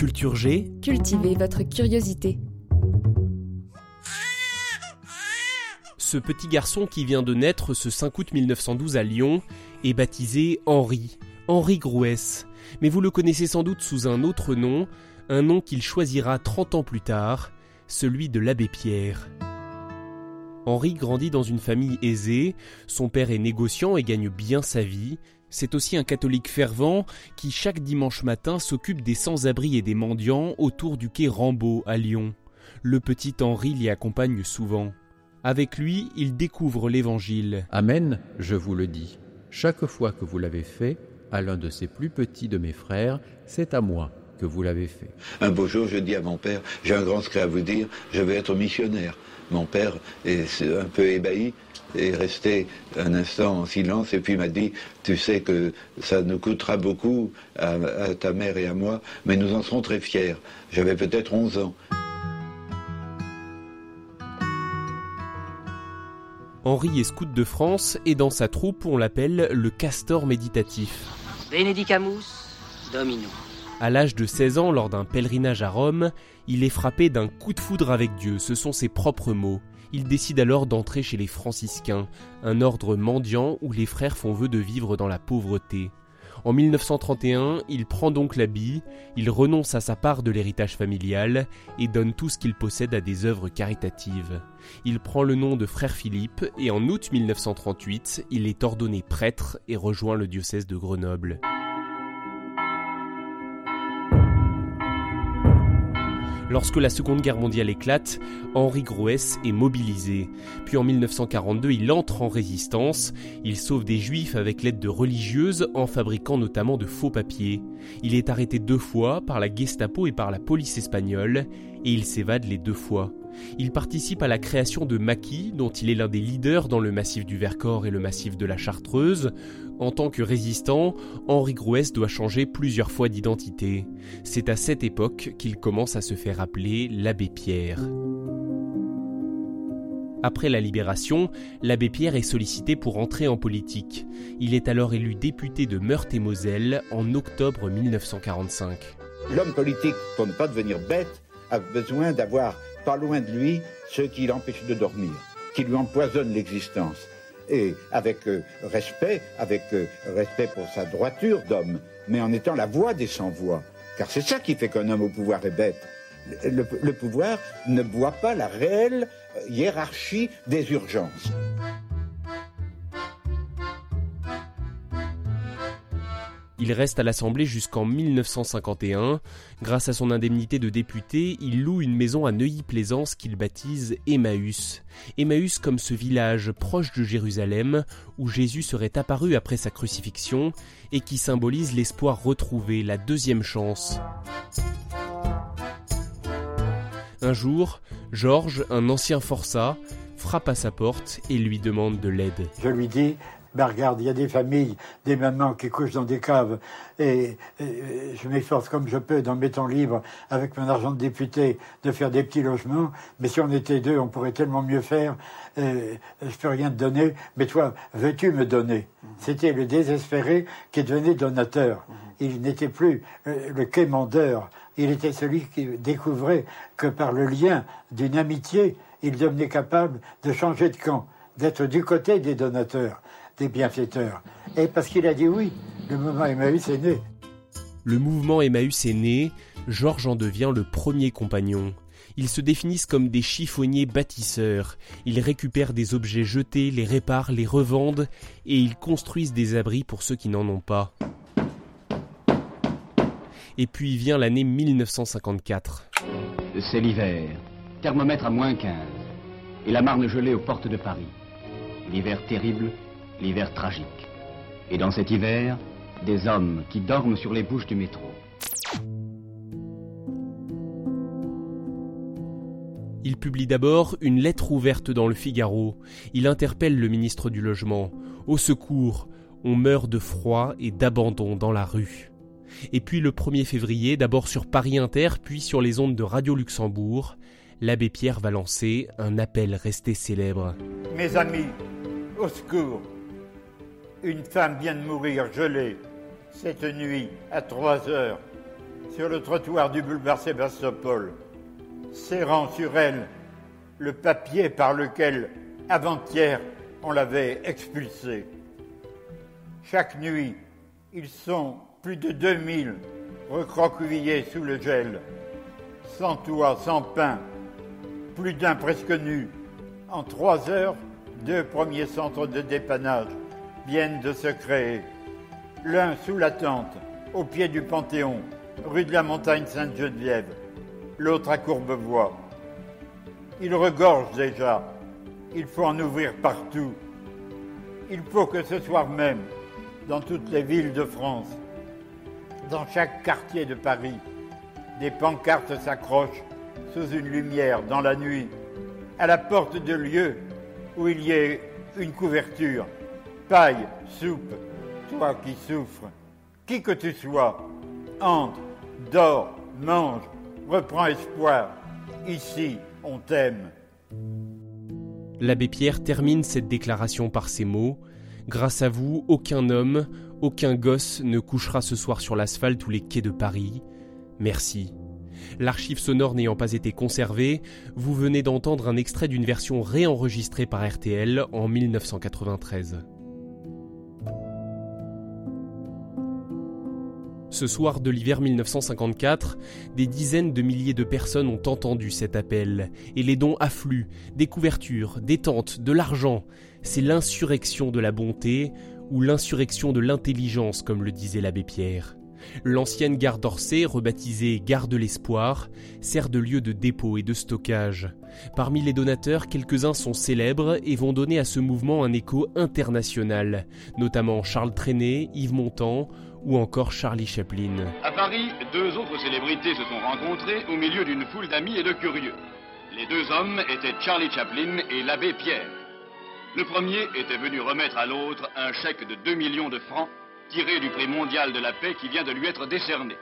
Culture G, Cultivez votre curiosité. ce petit garçon qui vient de naître ce 5 août 1912 à Lyon est baptisé Henri, Henri Grouès. Mais vous le connaissez sans doute sous un autre nom, un nom qu'il choisira 30 ans plus tard, celui de l'abbé Pierre. Henri grandit dans une famille aisée, son père est négociant et gagne bien sa vie. C'est aussi un catholique fervent qui chaque dimanche matin s'occupe des sans-abri et des mendiants autour du quai Rambaud à Lyon. Le petit Henri l'y accompagne souvent. Avec lui, il découvre l'Évangile. Amen, je vous le dis. Chaque fois que vous l'avez fait, à l'un de ces plus petits de mes frères, c'est à moi que vous l'avez fait. Un beau jour, je dis à mon père, j'ai un grand secret à vous dire, je vais être missionnaire. Mon père est un peu ébahi, est resté un instant en silence et puis m'a dit, tu sais que ça nous coûtera beaucoup à, à ta mère et à moi, mais nous en serons très fiers. J'avais peut-être 11 ans. Henri est scout de France et dans sa troupe on l'appelle le castor méditatif. Benedicamus Domino. À l'âge de 16 ans, lors d'un pèlerinage à Rome, il est frappé d'un coup de foudre avec Dieu, ce sont ses propres mots. Il décide alors d'entrer chez les franciscains, un ordre mendiant où les frères font vœu de vivre dans la pauvreté. En 1931, il prend donc l'habit, il renonce à sa part de l'héritage familial et donne tout ce qu'il possède à des œuvres caritatives. Il prend le nom de frère Philippe et en août 1938, il est ordonné prêtre et rejoint le diocèse de Grenoble. Lorsque la Seconde Guerre mondiale éclate, Henri Grouès est mobilisé. Puis en 1942, il entre en résistance. Il sauve des juifs avec l'aide de religieuses en fabriquant notamment de faux papiers. Il est arrêté deux fois par la Gestapo et par la police espagnole et il s'évade les deux fois. Il participe à la création de Maquis, dont il est l'un des leaders dans le massif du Vercors et le massif de la Chartreuse. En tant que résistant, Henri Grouès doit changer plusieurs fois d'identité. C'est à cette époque qu'il commence à se faire appeler l'abbé Pierre. Après la libération, l'abbé Pierre est sollicité pour entrer en politique. Il est alors élu député de Meurthe-et-Moselle en octobre 1945. L'homme politique, pour ne pas devenir bête, a besoin d'avoir pas loin de lui ce qui l'empêche de dormir, qui lui empoisonne l'existence. Et avec euh, respect, avec euh, respect pour sa droiture d'homme, mais en étant la voix des sans-voix. Car c'est ça qui fait qu'un homme au pouvoir est bête. Le, le pouvoir ne voit pas la réelle euh, hiérarchie des urgences. Il reste à l'Assemblée jusqu'en 1951. Grâce à son indemnité de député, il loue une maison à Neuilly-Plaisance qu'il baptise Emmaüs. Emmaüs comme ce village proche de Jérusalem où Jésus serait apparu après sa crucifixion et qui symbolise l'espoir retrouvé, la deuxième chance. Un jour, Georges, un ancien forçat, frappe à sa porte et lui demande de l'aide. Je lui dis ben regarde, il y a des familles, des mamans qui couchent dans des caves, et, et je m'efforce comme je peux dans mes temps libres, avec mon argent de député, de faire des petits logements, mais si on était deux, on pourrait tellement mieux faire, euh, je peux rien te donner, mais toi, veux-tu me donner? C'était le désespéré qui devenait donateur. Il n'était plus euh, le quémandeur, il était celui qui découvrait que par le lien d'une amitié, il devenait capable de changer de camp, d'être du côté des donateurs des bienfaiteurs. Et parce qu'il a dit oui, le mouvement Emmaüs est né. Le mouvement Emmaüs est né, Georges en devient le premier compagnon. Ils se définissent comme des chiffonniers bâtisseurs. Ils récupèrent des objets jetés, les réparent, les revendent et ils construisent des abris pour ceux qui n'en ont pas. Et puis vient l'année 1954. C'est l'hiver. Thermomètre à moins 15. Et la Marne gelée aux portes de Paris. L'hiver terrible, l'hiver tragique. Et dans cet hiver, des hommes qui dorment sur les bouches du métro. Il publie d'abord une lettre ouverte dans le Figaro. Il interpelle le ministre du Logement. Au secours, on meurt de froid et d'abandon dans la rue. Et puis le 1er février, d'abord sur Paris Inter, puis sur les ondes de Radio Luxembourg, l'abbé Pierre va lancer un appel resté célèbre. Mes amis, au secours. Une femme vient de mourir gelée cette nuit à 3 heures sur le trottoir du boulevard Sébastopol serrant sur elle le papier par lequel, avant-hier, on l'avait expulsée. Chaque nuit, ils sont plus de 2000 recroquevillés sous le gel, sans toit, sans pain, plus d'un presque nu. En trois heures, deux premiers centres de dépannage viennent de se créer. L'un sous la tente, au pied du Panthéon, rue de la Montagne Sainte-Geneviève l'autre à Courbevoie. Il regorge déjà. Il faut en ouvrir partout. Il faut que ce soir même, dans toutes les villes de France, dans chaque quartier de Paris, des pancartes s'accrochent sous une lumière dans la nuit, à la porte de lieux où il y ait une couverture, paille, soupe, toi qui souffres, qui que tu sois, entre, dors, mange, reprends espoir. Ici, on t'aime. L'abbé Pierre termine cette déclaration par ces mots Grâce à vous, aucun homme, aucun gosse ne couchera ce soir sur l'asphalte ou les quais de Paris. Merci. L'archive sonore n'ayant pas été conservée, vous venez d'entendre un extrait d'une version réenregistrée par RTL en 1993. Ce soir de l'hiver 1954, des dizaines de milliers de personnes ont entendu cet appel, et les dons affluent, des couvertures, des tentes, de l'argent. C'est l'insurrection de la bonté, ou l'insurrection de l'intelligence, comme le disait l'abbé Pierre. L'ancienne gare d'Orsay, rebaptisée Gare de l'Espoir, sert de lieu de dépôt et de stockage. Parmi les donateurs, quelques-uns sont célèbres et vont donner à ce mouvement un écho international, notamment Charles Trenet, Yves Montand, ou encore Charlie Chaplin. À Paris, deux autres célébrités se sont rencontrées au milieu d'une foule d'amis et de curieux. Les deux hommes étaient Charlie Chaplin et l'abbé Pierre. Le premier était venu remettre à l'autre un chèque de 2 millions de francs tiré du prix mondial de la paix qui vient de lui être décerné.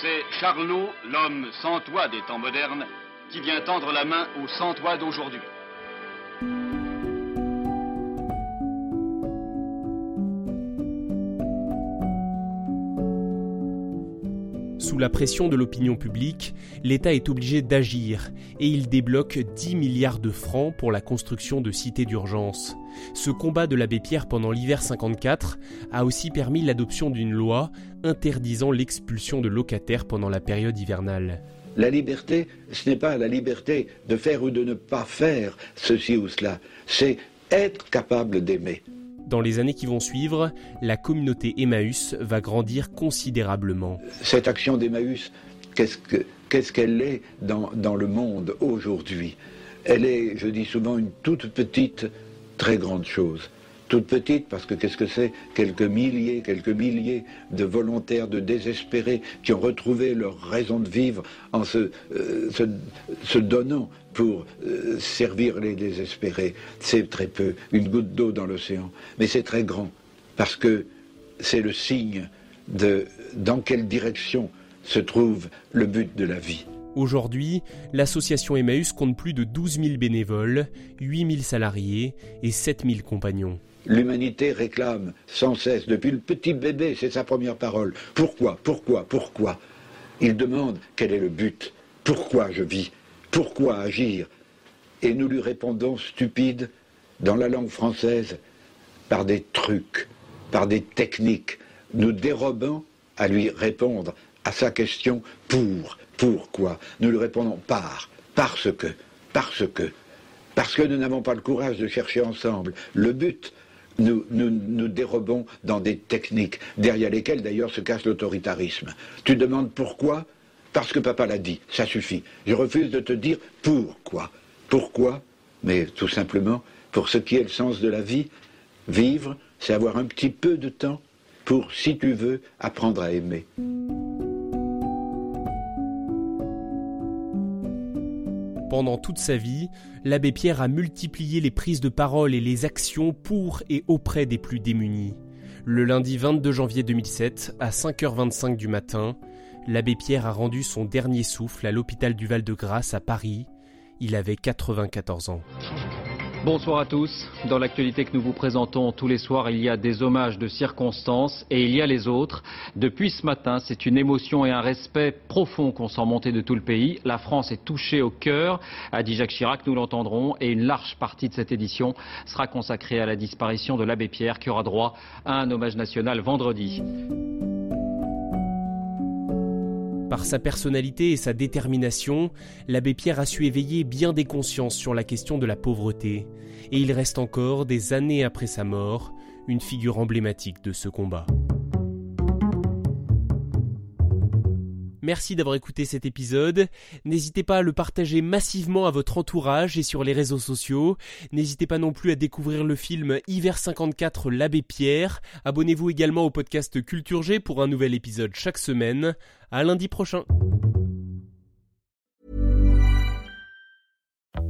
C'est Charlot, l'homme sans toit des temps modernes, qui vient tendre la main au sans toit d'aujourd'hui. Sous la pression de l'opinion publique, l'État est obligé d'agir et il débloque 10 milliards de francs pour la construction de cités d'urgence. Ce combat de l'abbé Pierre pendant l'hiver 54 a aussi permis l'adoption d'une loi interdisant l'expulsion de locataires pendant la période hivernale. La liberté, ce n'est pas la liberté de faire ou de ne pas faire ceci ou cela, c'est être capable d'aimer. Dans les années qui vont suivre, la communauté Emmaüs va grandir considérablement. Cette action d'Emmaüs, qu'est-ce qu'elle est dans, dans le monde aujourd'hui? Elle est, je dis souvent, une toute petite, très grande chose toute petite, parce que qu'est-ce que c'est Quelques milliers, quelques milliers de volontaires, de désespérés, qui ont retrouvé leur raison de vivre en se, euh, donnant pour euh, servir les désespérés. C'est très peu, une goutte d'eau dans l'océan, mais c'est très grand, parce que c'est le signe de dans quelle direction se trouve le but de la vie. Aujourd'hui, l'association Emmaüs compte plus de 12 000 bénévoles, 8 000 salariés et 7 000 compagnons. L'humanité réclame sans cesse, depuis le petit bébé, c'est sa première parole. Pourquoi Pourquoi Pourquoi? Il demande quel est le but Pourquoi je vis? Pourquoi agir? Et nous lui répondons stupide, dans la langue française, par des trucs, par des techniques. Nous dérobons à lui répondre à sa question pour, pourquoi. Nous lui répondons par, parce que, parce que, parce que nous n'avons pas le courage de chercher ensemble le but nous, nous, dérobons dans des techniques, derrière lesquelles d'ailleurs se cache l'autoritarisme. Tu demandes pourquoi? Parce que papa l'a dit, ça suffit. Je refuse de te dire pourquoi. Pourquoi? Mais tout simplement, pour ce qui est le sens de la vie, vivre, c'est avoir un petit peu de temps pour, si tu veux, apprendre à aimer. Pendant toute sa vie, l'abbé Pierre a multiplié les prises de parole et les actions pour et auprès des plus démunis. Le lundi 22 janvier 2007, à 5h25 du matin, l'abbé Pierre a rendu son dernier souffle à l'hôpital du Val-de-Grâce à Paris. Il avait 94 ans. Bonsoir à tous. Dans l'actualité que nous vous présentons tous les soirs, il y a des hommages de circonstances et il y a les autres. Depuis ce matin, c'est une émotion et un respect profond qu'on sent monter de tout le pays. La France est touchée au cœur, a dit Jacques Chirac, nous l'entendrons, et une large partie de cette édition sera consacrée à la disparition de l'abbé Pierre qui aura droit à un hommage national vendredi. Par sa personnalité et sa détermination, l'abbé Pierre a su éveiller bien des consciences sur la question de la pauvreté, et il reste encore, des années après sa mort, une figure emblématique de ce combat. Merci d'avoir écouté cet épisode. N'hésitez pas à le partager massivement à votre entourage et sur les réseaux sociaux. N'hésitez pas non plus à découvrir le film Hiver 54 L'Abbé Pierre. Abonnez-vous également au podcast Culture G pour un nouvel épisode chaque semaine. À lundi prochain.